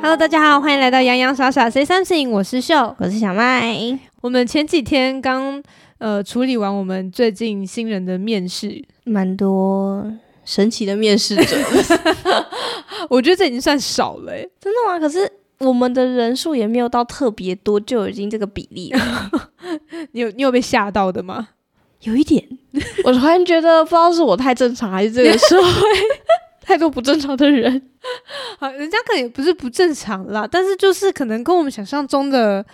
Hello，大家好，欢迎来到洋洋耍耍 Say Something，我是秀，我是小麦。我们前几天刚呃处理完我们最近新人的面试，蛮多 神奇的面试者，我觉得这已经算少了，欸，真的吗？可是我们的人数也没有到特别多，就已经这个比例了。你有你有被吓到的吗？有一点，我突然觉得不知道是我太正常，还是这个社会太多不正常的人。好，人家可能也不是不正常啦，但是就是可能跟我们想象中的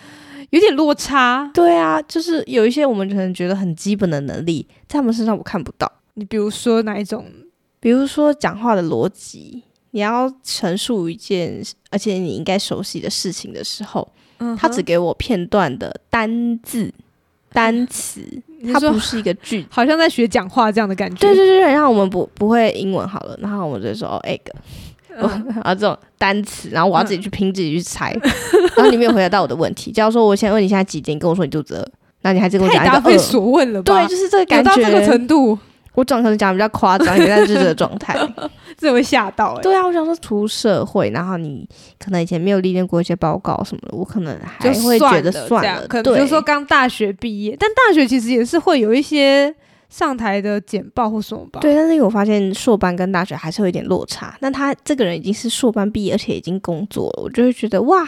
有点落差。对啊，就是有一些我们可能觉得很基本的能力，在他们身上我看不到。你比如说哪一种？比如说讲话的逻辑，你要陈述一件而且你应该熟悉的事情的时候，嗯，他只给我片段的单字、单词，它不是一个 句，好像在学讲话这样的感觉。对对对，然后我们不不会英文好了，然后我们就说哦，egg。嗯、然后这种单词，然后我要自己去拼，自己去猜，嗯、然后你没有回答到我的问题。假如说我先问你现在几点，跟我说你肚子饿，那你还是跟我讲一个答非所问了吧？对，就是这个感觉到这个程度。我讲可能讲的比较夸张，你在这个状态，这会吓到哎、欸。对啊，我想说出社会，然后你可能以前没有历练过一些报告什么的，我可能还会觉得算了，了可能比如说刚大学毕业，但大学其实也是会有一些。上台的简报或什么吧？对，但是我发现硕班跟大学还是有一点落差。那他这个人已经是硕班毕业，而且已经工作了，我就会觉得哇，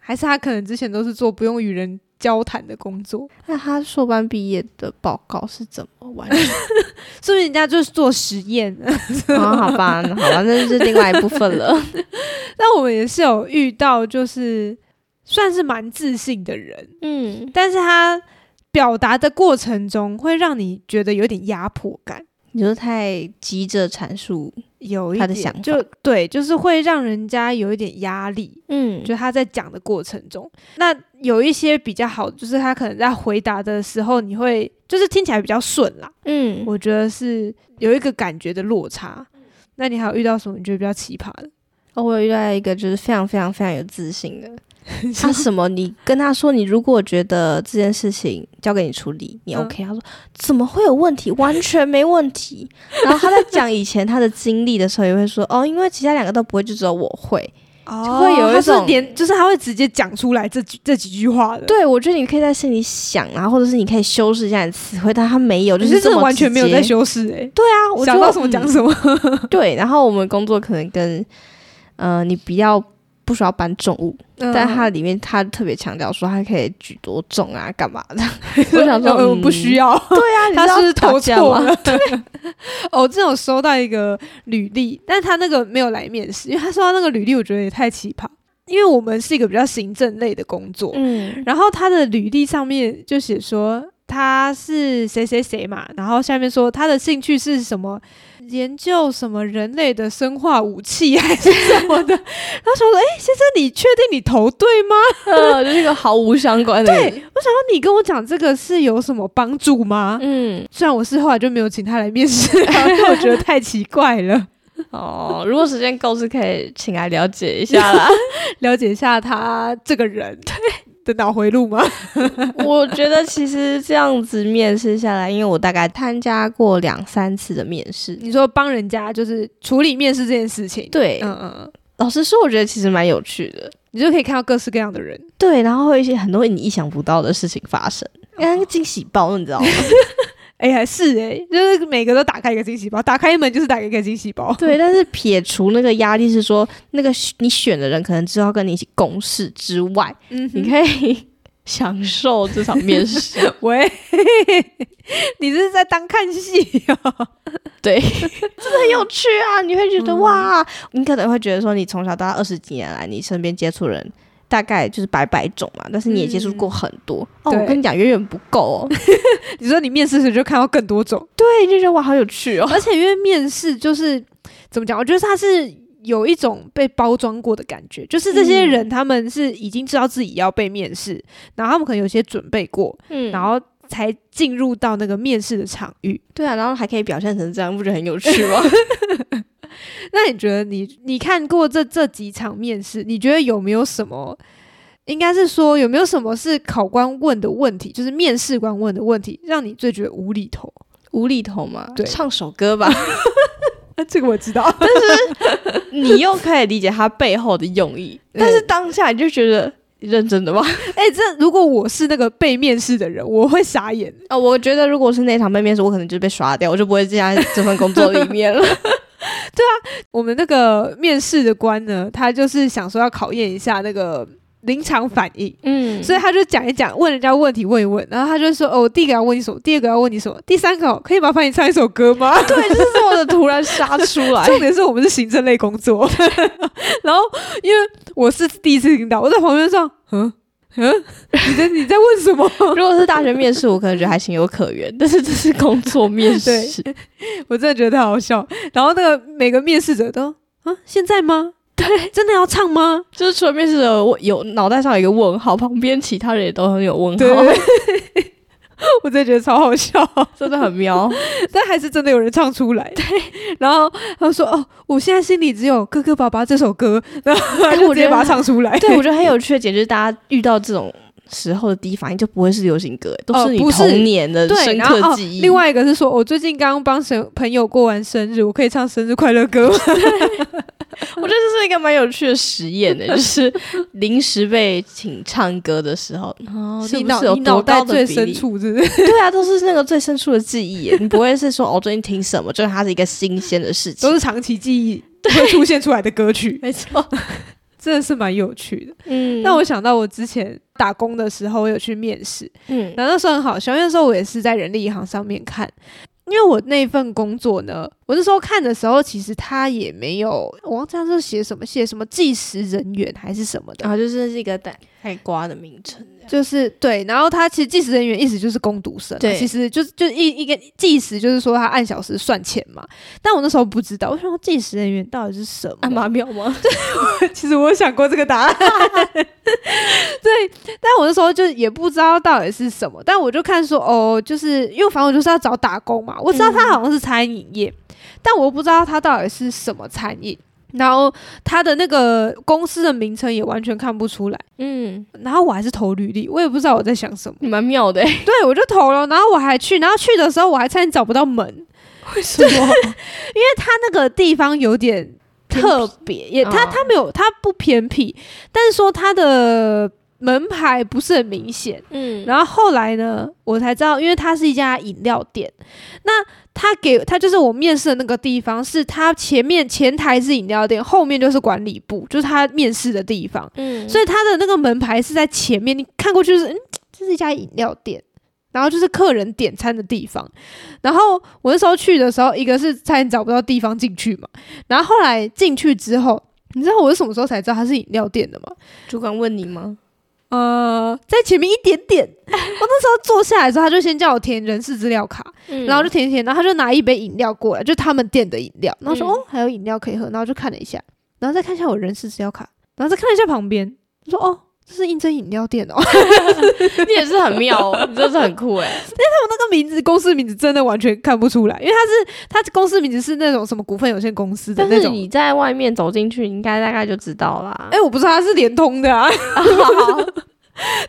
还是他可能之前都是做不用与人交谈的工作。那他硕班毕业的报告是怎么完成？说明人家就是做实验。哦，好吧，好吧，那就是另外一部分了。那我们也是有遇到，就是算是蛮自信的人，嗯，但是他。表达的过程中会让你觉得有点压迫感，你说太急着阐述有他的想法，就对，就是会让人家有一点压力。嗯，就他在讲的过程中，那有一些比较好，就是他可能在回答的时候，你会就是听起来比较顺啦。嗯，我觉得是有一个感觉的落差。那你还有遇到什么你觉得比较奇葩的？哦，我有遇到一个就是非常非常非常有自信的。他什么？你跟他说，你如果觉得这件事情交给你处理，你 OK？、嗯、他说怎么会有问题？完全没问题。然后他在讲以前他的经历的时候，也会说哦，因为其他两个都不会，就只有我会，哦、就会有一种连，就是他会直接讲出来这这几句话的。对，我觉得你可以在心里想啊，或者是你可以修饰一下你词汇，但他没有，就是这么完全没有在修饰。诶，对啊，我想到什么讲什么。对，然后我们工作可能跟呃，你比较。不需要搬重物，嗯、但它里面他特别强调说他可以举多重啊，干嘛的？我想说，嗯，不需要。对啊，他是，是投错吗？对。哦，这种收到一个履历，但他那个没有来面试，因为他收到那个履历，我觉得也太奇葩。因为我们是一个比较行政类的工作，嗯，然后他的履历上面就写说他是谁谁谁嘛，然后下面说他的兴趣是什么。研究什么人类的生化武器还是什么的？他说：“哎、欸，先生，你确定你投对吗？”呃，就是一个毫无相关的。对，我想说，你跟我讲这个是有什么帮助吗？嗯，虽然我是后来就没有请他来面试，因为我觉得太奇怪了。哦，如果时间够，是可以请来了解一下啦，了解一下他这个人。对。的脑回路吗？我觉得其实这样子面试下来，因为我大概参加过两三次的面试。你说帮人家就是处理面试这件事情，对，嗯嗯。老实说，我觉得其实蛮有趣的，你就可以看到各式各样的人，对，然后会有一些很多你意想不到的事情发生，像那个惊喜包，你知道吗？哎、欸，还是哎、欸，就是每个都打开一个惊喜包，打开一门就是打开一个惊喜包。对，但是撇除那个压力，是说那个你选的人可能之后跟你一起共事之外，嗯，你可以享受这场面试。喂，你这是在当看戏哦？对，真的很有趣啊！你会觉得、嗯、哇，你可能会觉得说，你从小到大二十几年来，你身边接触人。大概就是百百种嘛，但是你也接触过很多、嗯、哦。我跟你讲，远远不够哦。你说你面试时就看到更多种，对，就觉得哇，好有趣哦。而且因为面试就是怎么讲，我觉得他是有一种被包装过的感觉，就是这些人他们是已经知道自己要被面试，嗯、然后他们可能有些准备过，嗯，然后才进入到那个面试的场域。对啊，然后还可以表现成这样，不觉得很有趣吗？那你觉得你你看过这这几场面试，你觉得有没有什么？应该是说有没有什么是考官问的问题，就是面试官问的问题，让你最觉得无厘头？无厘头吗？对，唱首歌吧。这个我知道，但是你又可以理解他背后的用意。但是当下你就觉得认真的吗？哎、欸，这如果我是那个被面试的人，我会傻眼啊、哦！我觉得如果是那场被面试，我可能就被刷掉，我就不会进在这份工作里面了。对啊，我们那个面试的官呢，他就是想说要考验一下那个。临场反应，嗯，所以他就讲一讲，问人家问题问一问，然后他就说：“哦，第一个要问你什么？第二个要问你什么？第三个可以麻烦你唱一首歌吗？” 对，就是这么的突然杀出来。重点是我们是行政类工作，然后因为我是第一次听到，我在旁边说：“嗯嗯，你在你在问什么？” 如果是大学面试，我可能觉得还情有可原，但是这是工作面试，我真的觉得太好笑。然后那个每个面试者都啊，现在吗？对，真的要唱吗？就是除了面试者我有脑袋上有一个问号，旁边其他人也都很有问号。对 我真的觉得超好笑，真的很喵，但还是真的有人唱出来。对，然后他说：“哦，我现在心里只有《哥哥爸爸》这首歌。”然后我就直接把它唱出来。对，我觉得很有趣的点就是，大家遇到这种时候的第一反应就不会是流行歌，都是你童年的深刻记忆。哦、另外一个是说，我最近刚刚帮生朋友过完生日，我可以唱生日快乐歌吗？我觉得这是一个蛮有趣的实验的，就是临时被请唱歌的时候，哦，是不是有多高的比例？对啊，都是那个最深处的记忆耶。你不会是说哦，最近听什么？就是它是一个新鲜的事情，都是长期记忆会出现出来的歌曲。没错，真的是蛮有趣的。嗯，那我想到我之前打工的时候，我有去面试，嗯，然后那时候很好笑，因为那时候我也是在人力银行上面看。因为我那份工作呢，我那时候看的时候，其实他也没有，我忘记他是写什么，写什么计时人员还是什么的，然后就是一个带带瓜的名称。就是对，然后他其实计时人员意思就是工读生，对，其实就是就一一个计时，就是说他按小时算钱嘛。但我那时候不知道，我说计时人员到底是什么？按码表吗？对，其实我有想过这个答案，对，但我那时候就也不知道到底是什么。但我就看说，哦，就是因为反正我就是要找打工嘛，我知道他好像是餐饮业，嗯、但我不知道它到底是什么餐饮。然后他的那个公司的名称也完全看不出来，嗯，然后我还是投履历，我也不知道我在想什么，你蛮妙的，欸，对，我就投了，然后我还去，然后去的时候我还差点找不到门，为什么？因为他那个地方有点特别，也他他没有他不偏僻，但是说他的门牌不是很明显，嗯，然后后来呢，我才知道，因为它是一家饮料店，那。他给他就是我面试的那个地方，是他前面前台是饮料店，后面就是管理部，就是他面试的地方。嗯，所以他的那个门牌是在前面，你看过去就是，嗯，这是一家饮料店，然后就是客人点餐的地方。然后我那时候去的时候，一个是差点找不到地方进去嘛，然后后来进去之后，你知道我是什么时候才知道它是饮料店的吗？主管问你吗？呃，在前面一点点，我那时候坐下来之后，他就先叫我填人事资料卡，嗯、然后就填填，然后他就拿一杯饮料过来，就他们店的饮料，然后说、嗯、哦，还有饮料可以喝，然后就看了一下，然后再看一下我人事资料卡，然后再看了一下旁边，他说哦。这是应征饮料店哦，你也是很妙哦，你真是很酷哎！因为他们那个名字，公司名字真的完全看不出来，因为他是他公司名字是那种什么股份有限公司的那种。但是你在外面走进去，应该大概就知道啦。哎，我不知道他是联通的啊。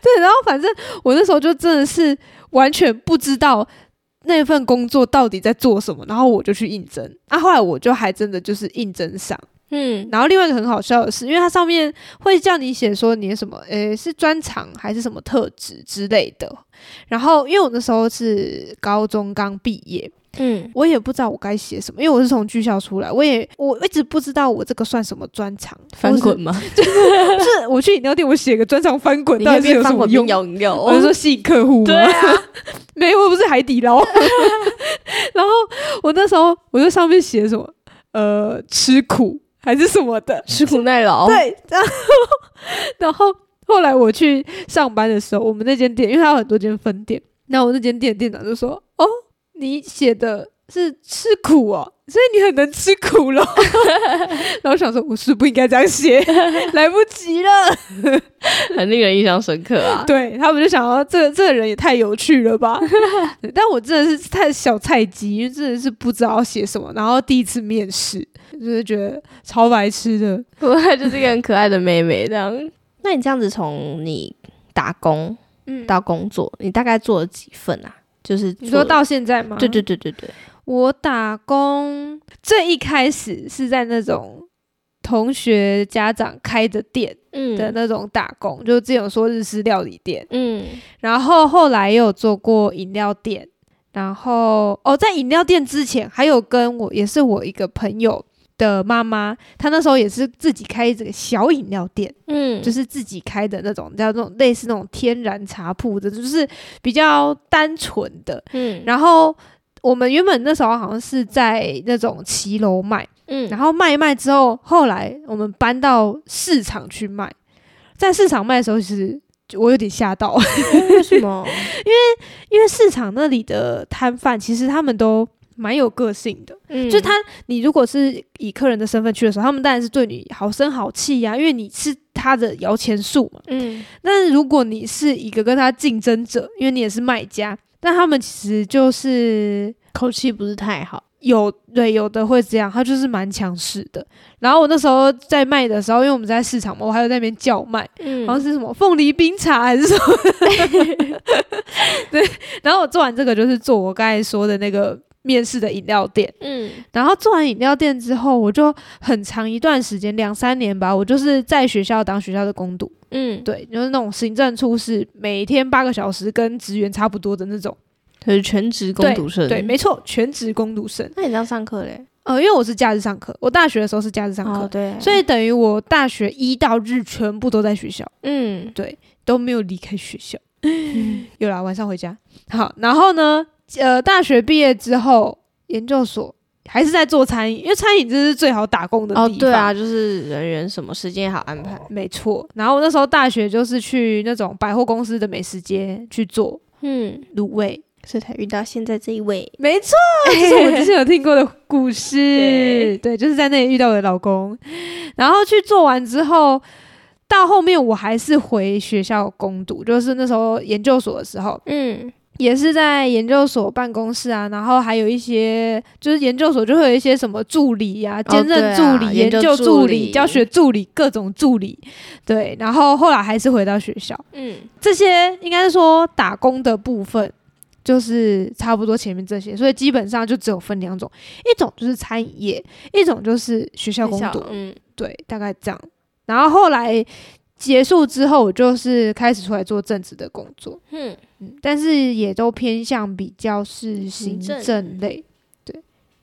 对，然后反正我那时候就真的是完全不知道那份工作到底在做什么，然后我就去应征。啊，后来我就还真的就是应征上。嗯，然后另外一个很好笑的是，因为它上面会叫你写说你的什么，诶，是专长还是什么特质之类的。然后因为我那时候是高中刚毕业，嗯，我也不知道我该写什么，因为我是从剧校出来，我也我一直不知道我这个算什么专长，翻滚吗？就是我去饮料店，我写个专长翻滚，到底是有什么用？饮料，我是说吸引客户吗？对啊，没有，我不是海底捞。然后我那时候我在上面写什么，呃，吃苦。还是什么的，吃苦耐劳。对，然后，然后后来我去上班的时候，我们那间店，因为它有很多间分店，那我那间店店长就说：“哦，你写的是吃苦哦，所以你很能吃苦咯。”然后我想说，我是不应该这样写，来不及了，很令人印象深刻啊。对，他们就想到，这个这个人也太有趣了吧？但我真的是太小菜鸡，因为真的是不知道写什么，然后第一次面试。就是觉得超白痴的，我还就是一个很可爱的妹妹这样。那你这样子从你打工嗯到工作，嗯、你大概做了几份啊？就是你说到现在吗？对对对对对，我打工最一开始是在那种同学家长开的店的那种打工，嗯、就之前有说日式料理店，嗯，然后后来也有做过饮料店，然后哦，在饮料店之前还有跟我也是我一个朋友的妈妈，她那时候也是自己开这个小饮料店，嗯，就是自己开的那种，叫那种类似那种天然茶铺的，就是比较单纯的，嗯，然后我们原本那时候好像是在那种骑楼卖，嗯，然后卖一卖之后，后来我们搬到市场去卖，在市场卖的时候，其实我有点吓到，为什么？因为因为市场那里的摊贩其实他们都。蛮有个性的，嗯，就是他，你如果是以客人的身份去的时候，他们当然是对你好声好气呀，因为你是他的摇钱树嘛，嗯。但是如果你是一个跟他竞争者，因为你也是卖家，但他们其实就是口气不是太好，有对有的会这样，他就是蛮强势的。然后我那时候在卖的时候，因为我们在市场嘛，我还有在那边叫卖，嗯，好像是什么凤梨冰茶还是什么，对。然后我做完这个，就是做我刚才说的那个。面试的饮料店，嗯，然后做完饮料店之后，我就很长一段时间，两三年吧，我就是在学校当学校的工读，嗯，对，就是那种行政处室，每天八个小时，跟职员差不多的那种，就是全职工读生，对，对，没错，全职工读生。那你这样上课嘞？呃，因为我是假日上课，我大学的时候是假日上课，哦，对，所以等于我大学一到日全部都在学校，嗯，对，都没有离开学校，嗯，有啦，晚上回家。好，然后呢？呃，大学毕业之后，研究所还是在做餐饮，因为餐饮这是最好打工的地方。哦，对啊，就是人员什么时间也好安排。没错。然后我那时候大学就是去那种百货公司的美食街去做，嗯，卤味，所以才遇到现在这一位。没错，这是我之前有听过的故事。对，对，就是在那里遇到我的老公。然后去做完之后，到后面我还是回学校攻读，就是那时候研究所的时候，嗯。也是在研究所办公室啊，然后还有一些就是研究所就会有一些什么助理呀、啊、兼任助理、哦啊、研究助理、教学助理各种助理，对，然后后来还是回到学校，嗯，这些应该是说打工的部分就是差不多前面这些，所以基本上就只有分两种，一种就是餐饮业，一种就是学校工作，嗯，对，大概这样，然后后来。结束之后，我就是开始出来做正职的工作，嗯，但是也都偏向比较是行政类，对，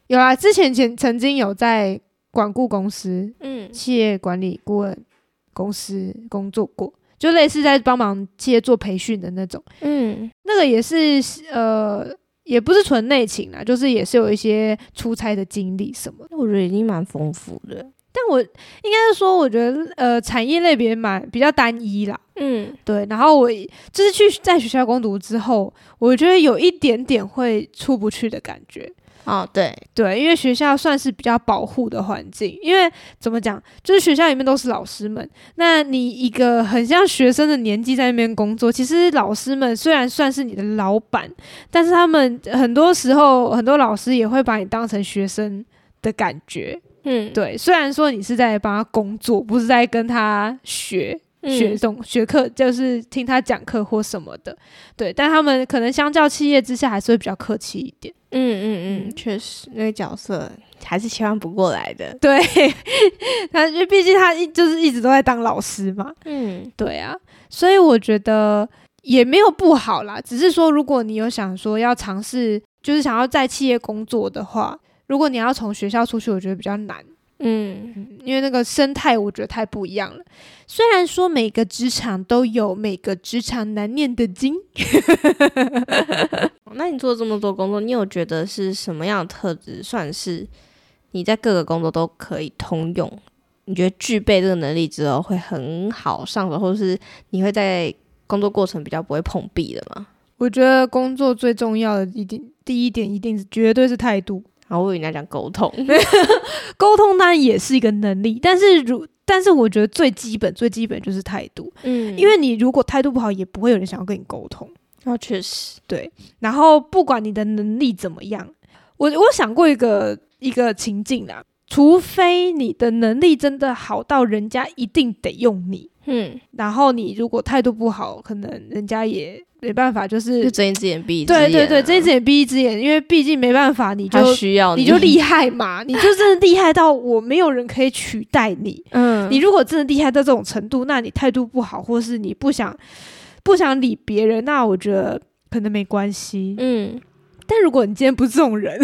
有啊，之前前曾经有在管顾公司，嗯，企业管理顾问公司工作过，就类似在帮忙企业做培训的那种，嗯，那个也是呃，也不是纯内勤啦，就是也是有一些出差的经历什么，我觉得已经蛮丰富的。但我应该是说，我觉得呃，产业类别蛮比较单一啦。嗯，对。然后我就是去在学校攻读之后，我觉得有一点点会出不去的感觉。哦，对对，因为学校算是比较保护的环境。因为怎么讲，就是学校里面都是老师们，那你一个很像学生的年纪在那边工作，其实老师们虽然算是你的老板，但是他们很多时候很多老师也会把你当成学生的感觉。嗯，对，虽然说你是在帮他工作，不是在跟他学学这种学课，就是听他讲课或什么的，对，但他们可能相较企业之下还是会比较客气一点。嗯嗯嗯，确实，那个角色还是切换不过来的。对，他因为毕竟他一就是一直都在当老师嘛。嗯，对啊，所以我觉得也没有不好啦，只是说如果你有想说要尝试，就是想要在企业工作的话。如果你要从学校出去，我觉得比较难，嗯，因为那个生态我觉得太不一样了。虽然说每个职场都有每个职场难念的经，那你做这么多工作，你有觉得是什么样的特质算是你在各个工作都可以通用？你觉得具备这个能力之后会很好上手，或者是你会在工作过程比较不会碰壁的吗？我觉得工作最重要的一点，第一点一定是绝对是态度。然后我以为你要讲沟通，沟通当然也是一个能力，但是如但是我觉得最基本最基本就是态度，嗯，因为你如果态度不好，也不会有人想要跟你沟通。那确实对。然后不管你的能力怎么样，我我想过一个一个情境啦，除非你的能力真的好到人家一定得用你，嗯，然后你如果态度不好，可能人家也没办法，就是就睁一只眼闭一只眼，对对对，睁一只眼闭一只眼，因为毕竟没办法，你就需要你，你就厉害嘛，你就真的厉害到我没有人可以取代你。嗯，你如果真的厉害到这种程度，那你态度不好，或是你不想不想理别人，那我觉得可能没关系。嗯。但如果你今天不是这种人，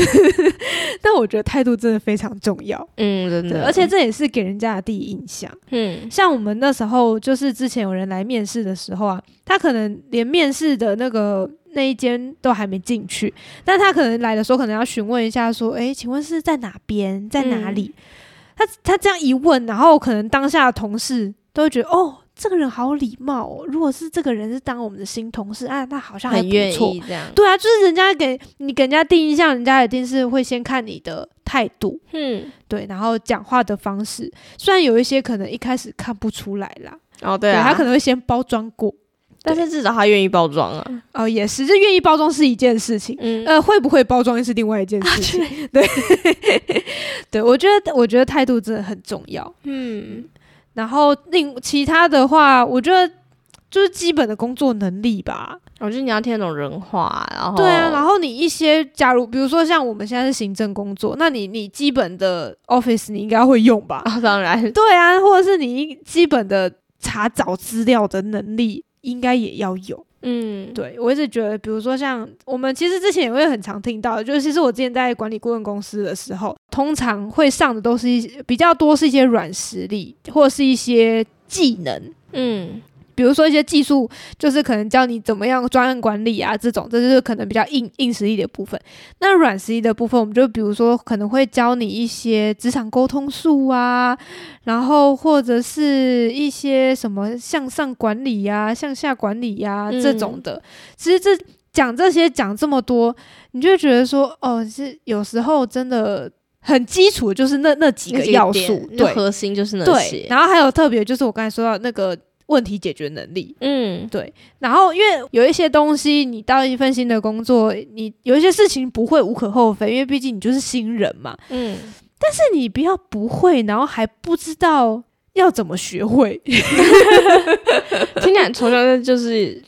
但我觉得态度真的非常重要。嗯，真的，而且这也是给人家的第一印象。嗯，像我们那时候，就是之前有人来面试的时候啊，他可能连面试的那个那一间都还没进去，但他可能来的时候，可能要询问一下，说：“诶，请问是在哪边，在哪里？”嗯，他他这样一问，然后可能当下的同事都会觉得：“哦。”这个人好礼貌哦！如果是这个人是当我们的新同事，啊，那好像还不错。对啊，就是人家给你给人家第一印象，人家一定是会先看你的态度，嗯，对，然后讲话的方式。虽然有一些可能一开始看不出来啦，哦，对啊，对，他可能会先包装过，但是至少他愿意包装啊。哦，也是，这愿意包装是一件事情，嗯，呃，会不会包装又是另外一件事情。对，对，我觉得，我觉得态度真的很重要，嗯。然后另其他的话，我觉得就是基本的工作能力吧。我觉得你要听得懂人话，然后对啊，然后你一些假如比如说像我们现在是行政工作，那你你基本的 Office 你应该会用吧？啊，当然，对啊，或者是你基本的查找资料的能力应该也要有。嗯，对，我一直觉得，比如说像我们其实之前也会很常听到，就是其实我之前在管理顾问公司的时候，通常会上的都是一些比较多是一些软实力或者是一些技能，嗯。比如说一些技术，就是可能教你怎么样专案管理啊，这种这就是可能比较硬硬实力的部分。那软实力的部分，我们就比如说可能会教你一些职场沟通术啊，然后或者是一些什么向上管理呀、啊、向下管理呀、啊、这种的。嗯、其实这讲这些讲这么多，你就觉得说，哦，是有时候真的很基础，就是那那几个要素，对，核心就是那些。对，然后还有特别就是我刚才说到那个。问题解决能力，嗯，对。然后，因为有一些东西，你到一份新的工作，你有一些事情不会无可厚非，因为毕竟你就是新人嘛，嗯。但是你不要不会，然后还不知道要怎么学会，听起来从小就是。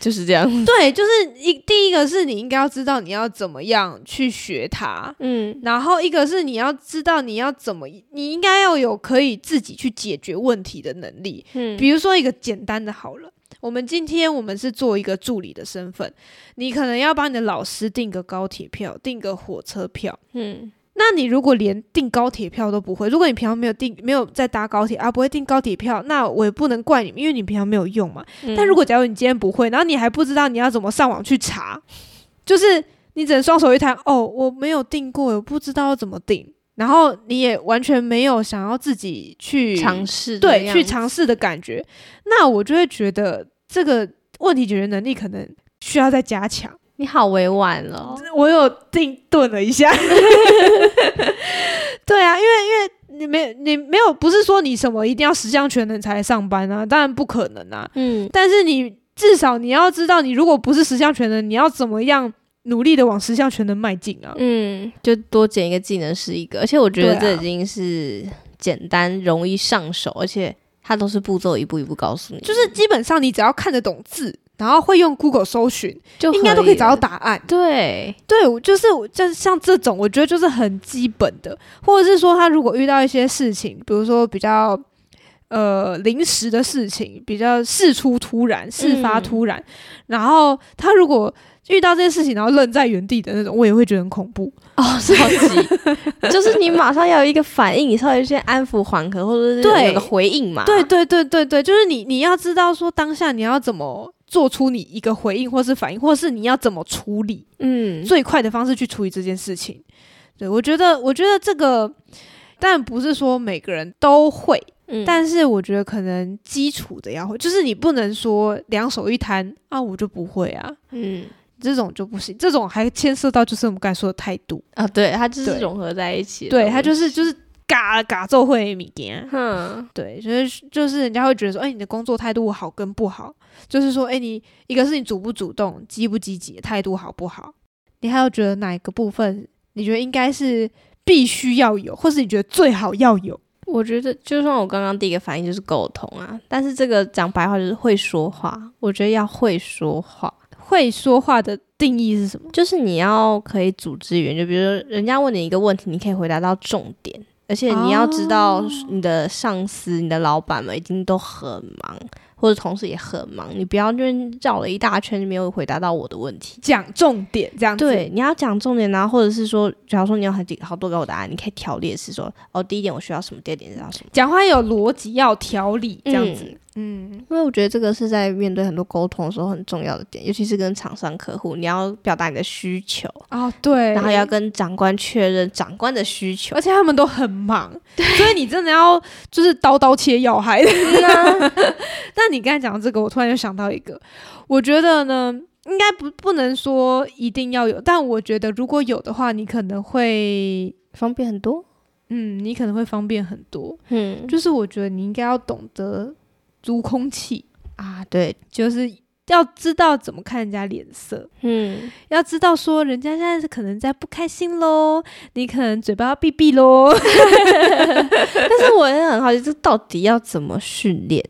就是这样，对，就是一第一个是你应该要知道你要怎么样去学它，嗯，然后一个是你要知道你要怎么，你应该要有可以自己去解决问题的能力，嗯，比如说一个简单的好了，我们今天我们是做一个助理的身份，你可能要帮你的老师订个高铁票，订个火车票，嗯。那你如果连订高铁票都不会，如果你平常没有订，没有在搭高铁啊，不会订高铁票，那我也不能怪你，因为你平常没有用嘛。嗯。但如果假如你今天不会，然后你还不知道你要怎么上网去查，就是你只能双手一摊，哦，我没有订过，我不知道要怎么订，然后你也完全没有想要自己去尝试，对，去尝试的感觉，那我就会觉得这个问题解决能力可能需要再加强。你好委婉了，我有定顿了一下。对啊，因为因为你没你没有，不是说你什么一定要十项全能才来上班啊，当然不可能啊。嗯，但是你至少你要知道，你如果不是十项全能，你要怎么样努力的往十项全能迈进啊？嗯，就多捡一个技能是一个，而且我觉得这已经是简单容易上手，而且它都是步骤一步一步告诉你，就是基本上你只要看得懂字。然后会用 Google 搜寻，就应该都可以找到答案。对，对，就是就是像这种，我觉得就是很基本的，或者是说他如果遇到一些事情，比如说比较呃临时的事情，比较事出突然、事发突然，嗯、然后他如果遇到这些事情，然后愣在原地的那种，我也会觉得很恐怖哦，超级，就是你马上要有一个反应，你稍微先安抚缓和，或者是有个回应嘛。对对对对对，就是你你要知道说当下你要怎么。做出你一个回应，或是反应，或是你要怎么处理，嗯，最快的方式去处理这件事情。对，我觉得，我觉得这个，但不是说每个人都会，嗯，但是我觉得可能基础的要会，就是你不能说两手一摊啊，我就不会啊，嗯，这种就不行，这种还牵涉到就是我们刚才说的态度。啊，对，它就是融合在一起，对，它就是就是。嘎嘎做会物件，哼，对，就是就是人家会觉得说，哎、你的工作态度好跟不好，就是说，哎、你一个是你主不主动，积不积极，态度好不好？你还有觉得哪一个部分，你觉得应该是必须要有，或是你觉得最好要有？我觉得，就算我刚刚第一个反应就是沟通啊，但是这个讲白话就是会说话，我觉得要会说话。会说话的定义是什么？就是你要可以组织语言，就比如说人家问你一个问题，你可以回答到重点，而且你要知道你的上司、你的老板们已经都很忙。或者同事也很忙，你不要就绕了一大圈，没有回答到我的问题。讲重点这样子。对，你要讲重点，然后或者是说，假如说你有很几好多个答案，你可以条列式说，哦，第一点我需要什么，第二点需要什么。讲话有逻辑，要条理这样子。嗯嗯，因为我觉得这个是在面对很多沟通的时候很重要的点，尤其是跟厂商客户，你要表达你的需求哦，对，然后要跟长官确认长官的需求，而且他们都很忙，所以你真的要就是刀刀切要害的。但你刚才讲的这个，我突然就想到一个，我觉得呢，应该不不能说一定要有，但我觉得如果有的话，你可能会方便很多。嗯，你可能会方便很多。嗯，就是我觉得你应该要懂得。读空气啊，对，就是要知道怎么看人家脸色，嗯，要知道说人家现在是可能在不开心喽，你可能嘴巴要闭闭喽。但是我也很好奇，这到底要怎么训练？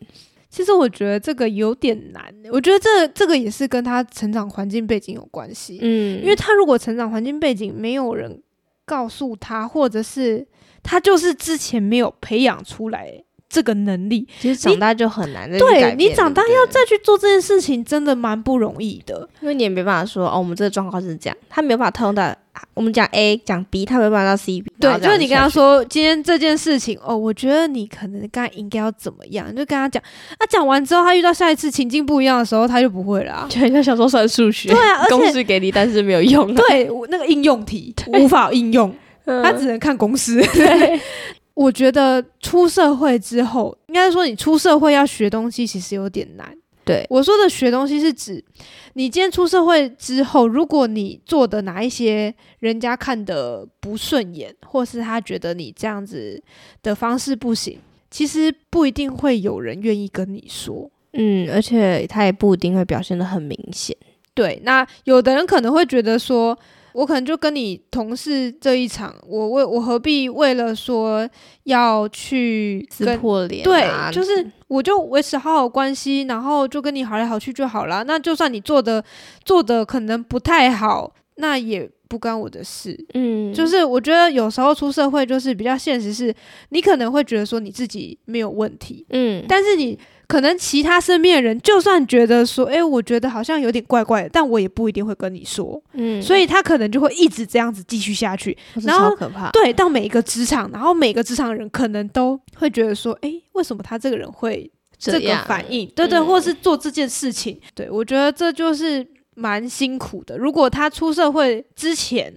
其实我觉得这个有点难，我觉得这这个也是跟他成长环境背景有关系，嗯，因为他如果成长环境背景没有人告诉他，或者是他就是之前没有培养出来。这个能力其实长大就很难的。对，你长大要再去做这件事情，真的蛮不容易的。因为你也没办法说哦，我们这个状况是这样，他没有办法套用到我们讲 A 讲 B，他没有办法到 C。对，就是你跟他说今天这件事情哦，我觉得你可能刚才应该要怎么样，就跟他讲。那讲完之后，他遇到下一次情境不一样的时候，他就不会了。就像小时候算数学，对啊，公式给你，但是没有用。对，那个应用题 无法应用，他只能看公式。对。我觉得出社会之后，应该说你出社会要学东西，其实有点难。对，我说的学东西是指，你今天出社会之后，如果你做的哪一些人家看的不顺眼，或是他觉得你这样子的方式不行，其实不一定会有人愿意跟你说。嗯，而且他也不一定会表现的很明显。对，那有的人可能会觉得说。我可能就跟你同事这一场，我为我何必为了说要去撕破脸？对，就是我就维持好好关系，然后就跟你好来好去就好了。那就算你做的做的可能不太好，那也不关我的事。嗯，就是我觉得有时候出社会就是比较现实，是你可能会觉得说你自己没有问题，嗯，但是你。可能其他身边的人就算觉得说，哎、欸，我觉得好像有点怪怪的，但我也不一定会跟你说，嗯，所以他可能就会一直这样子继续下去，然后可怕，对，到每一个职场，然后每个职场人可能都会觉得说，哎、欸，为什么他这个人会这个反应？对，对对，或是做这件事情，嗯、对，我觉得这就是蛮辛苦的。如果他出社会之前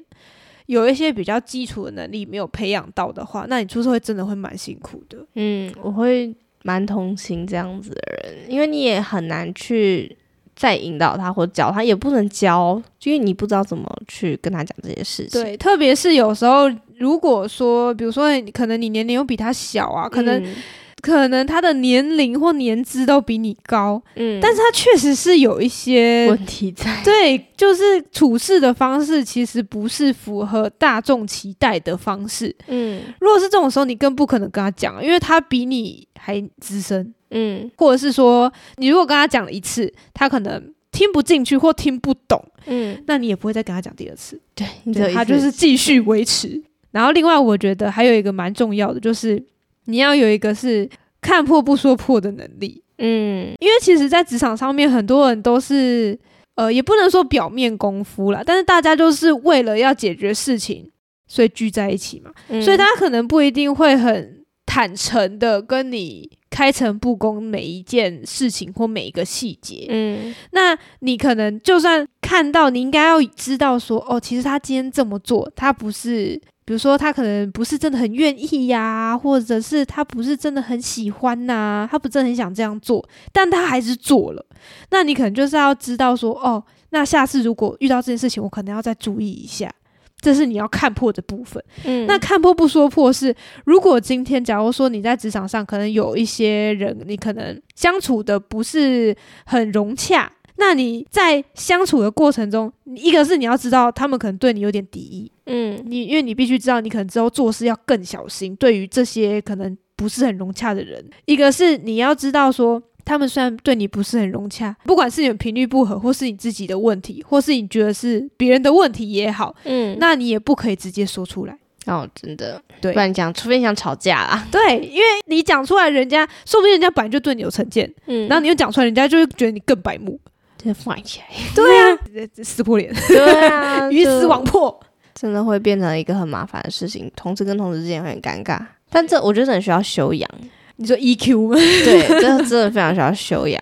有一些比较基础的能力没有培养到的话，那你出社会真的会蛮辛苦的。嗯，我会。蛮同情这样子的人，因为你也很难去再引导他或教他，也不能教，因为你不知道怎么去跟他讲这些事情。对，特别是有时候，如果说，比如说，可能你年龄又比他小啊，可能。嗯可能他的年龄或年资都比你高，嗯，但是他确实是有一些问题在，对，就是处事的方式其实不是符合大众期待的方式，嗯，如果是这种时候，你更不可能跟他讲，因为他比你还资深，嗯，或者是说，你如果跟他讲了一次，他可能听不进去或听不懂，嗯，那你也不会再跟他讲第二次，对，对，他就是继续维持。然后另外，我觉得还有一个蛮重要的就是。你要有一个是看破不说破的能力，嗯，因为其实，在职场上面，很多人都是，呃，也不能说表面功夫啦，但是大家就是为了要解决事情，所以聚在一起嘛，嗯，所以他可能不一定会很坦诚的跟你开诚布公每一件事情或每一个细节，嗯，那你可能就算看到，你应该要知道说，哦，其实他今天这么做，他不是。比如说，他可能不是真的很愿意呀、啊，或者是他不是真的很喜欢呐、啊，他不真的很想这样做，但他还是做了。那你可能就是要知道说，哦，那下次如果遇到这件事情，我可能要再注意一下。这是你要看破的部分。嗯，那看破不说破是，如果今天假如说你在职场上，可能有一些人，你可能相处的不是很融洽。那你在相处的过程中，一个是你要知道他们可能对你有点敌意，嗯，你因为你必须知道，你可能之后做事要更小心，对于这些可能不是很融洽的人。一个是你要知道说，他们虽然对你不是很融洽，不管是你们频率不合，或是你自己的问题，或是你觉得是别人的问题也好，嗯，那你也不可以直接说出来。哦，真的，对，不然讲，除非你想吵架啦。对，因为你讲出来，人家说不定人家本来就对你有成见，嗯，然后你又讲出来，人家就会觉得你更白目，直接放起来。对啊，撕破脸，对啊，鱼死网破，真的会变成一个很麻烦的事情，同事跟同事之间会很尴尬。但这我觉得很需要修养。你说 EQ 吗？对，这真的非常需要修养。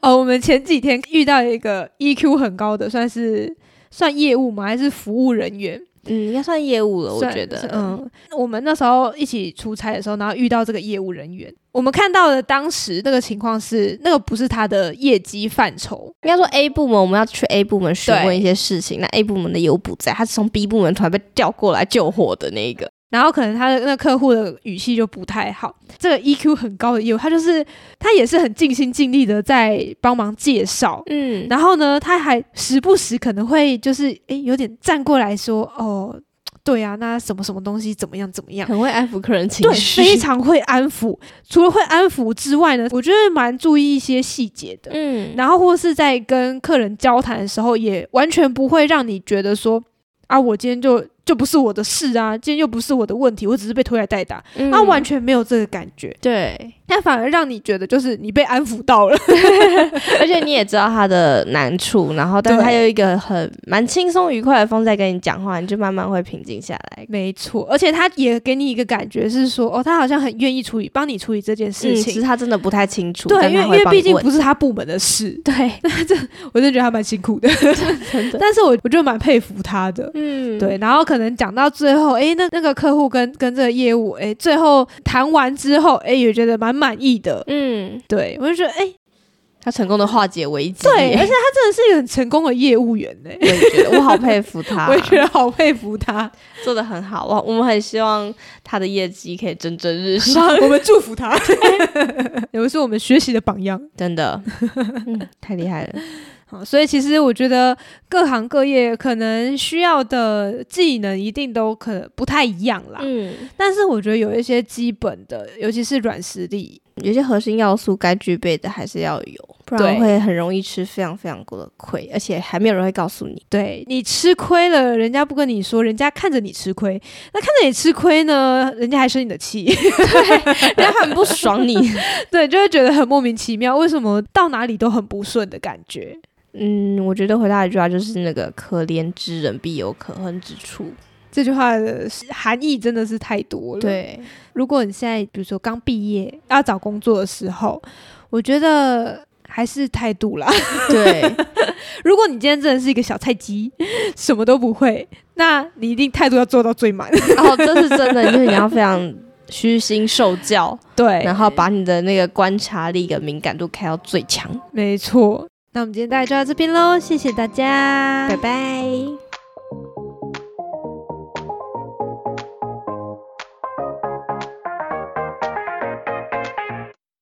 哦，我们前几天遇到一个 EQ 很高的，算是算业务吗？还是服务人员？嗯，应该算业务了，我觉得。嗯，我们那时候一起出差的时候，然后遇到这个业务人员，我们看到的当时那个情况是，那个不是他的业绩范畴。应该说 A 部门我们要去 A 部门询问一些事情，那 A 部门的业务不在，他是从 B 部门突然被调过来救火的那一个。然后可能他的那客户的语气就不太好。这个 EQ 很高的业务，他就是他也是很尽心尽力的在帮忙介绍，嗯，然后呢，他还时不时可能会就是诶有点站过来说，哦，对啊，那什么什么东西怎么样怎么样，很会安抚客人情绪，对，非常会安抚。除了会安抚之外呢，我觉得蛮注意一些细节的，嗯，然后或是在跟客人交谈的时候，也完全不会让你觉得说，啊，我今天就。就不是我的事啊！今天又不是我的问题，我只是被推来代打，他、嗯啊、完全没有这个感觉。对，他反而让你觉得就是你被安抚到了，而且你也知道他的难处，然后但是他有一个很蛮轻松愉快的方式在跟你讲话，你就慢慢会平静下来。没错，而且他也给你一个感觉是说，哦，他好像很愿意处理，帮你处理这件事情。嗯、其实他真的不太清楚，对，因为因为毕竟不是他部门的事。对，这我就觉得他蛮辛苦的，真的。但是我我就蛮佩服他的，嗯，对，然后可。可能讲到最后，哎，那那个客户跟跟这个业务，哎，最后谈完之后，哎，也觉得蛮满意的。嗯，对，我就觉得，哎，他成功的化解危机，对，而且他真的是一个很成功的业务员呢。我也觉得，我好 佩服他，我也觉得好佩服他，做的很好。我我们很希望他的业绩可以蒸蒸日上，我们祝福他，你们 是我们学习的榜样，真的，嗯，太厉害了。好，所以其实我觉得各行各业可能需要的技能一定都可能不太一样啦。嗯，但是我觉得有一些基本的，尤其是软实力，有些核心要素该具备的还是要有，不然会很容易吃非常非常多的亏，而且还没有人会告诉你。对，你吃亏了，人家不跟你说，人家看着你吃亏，那看着你吃亏呢，人家还生你的气，对，人家很不爽你，对，就会觉得很莫名其妙，为什么到哪里都很不顺的感觉。嗯，我觉得回答一句话就是那个“可怜之人必有可恨之处”。这句话的含义真的是太多了。对，如果你现在比如说刚毕业要找工作的时候，我觉得还是态度啦。对，如果你今天真的是一个小菜鸡，什么都不会，那你一定态度要做到最满。然 后这是真的，就是你要非常虚心受教，对，然后把你的那个观察力跟敏感度开到最强。没错。那我们今天大概就到这边喽，谢谢大家，拜拜。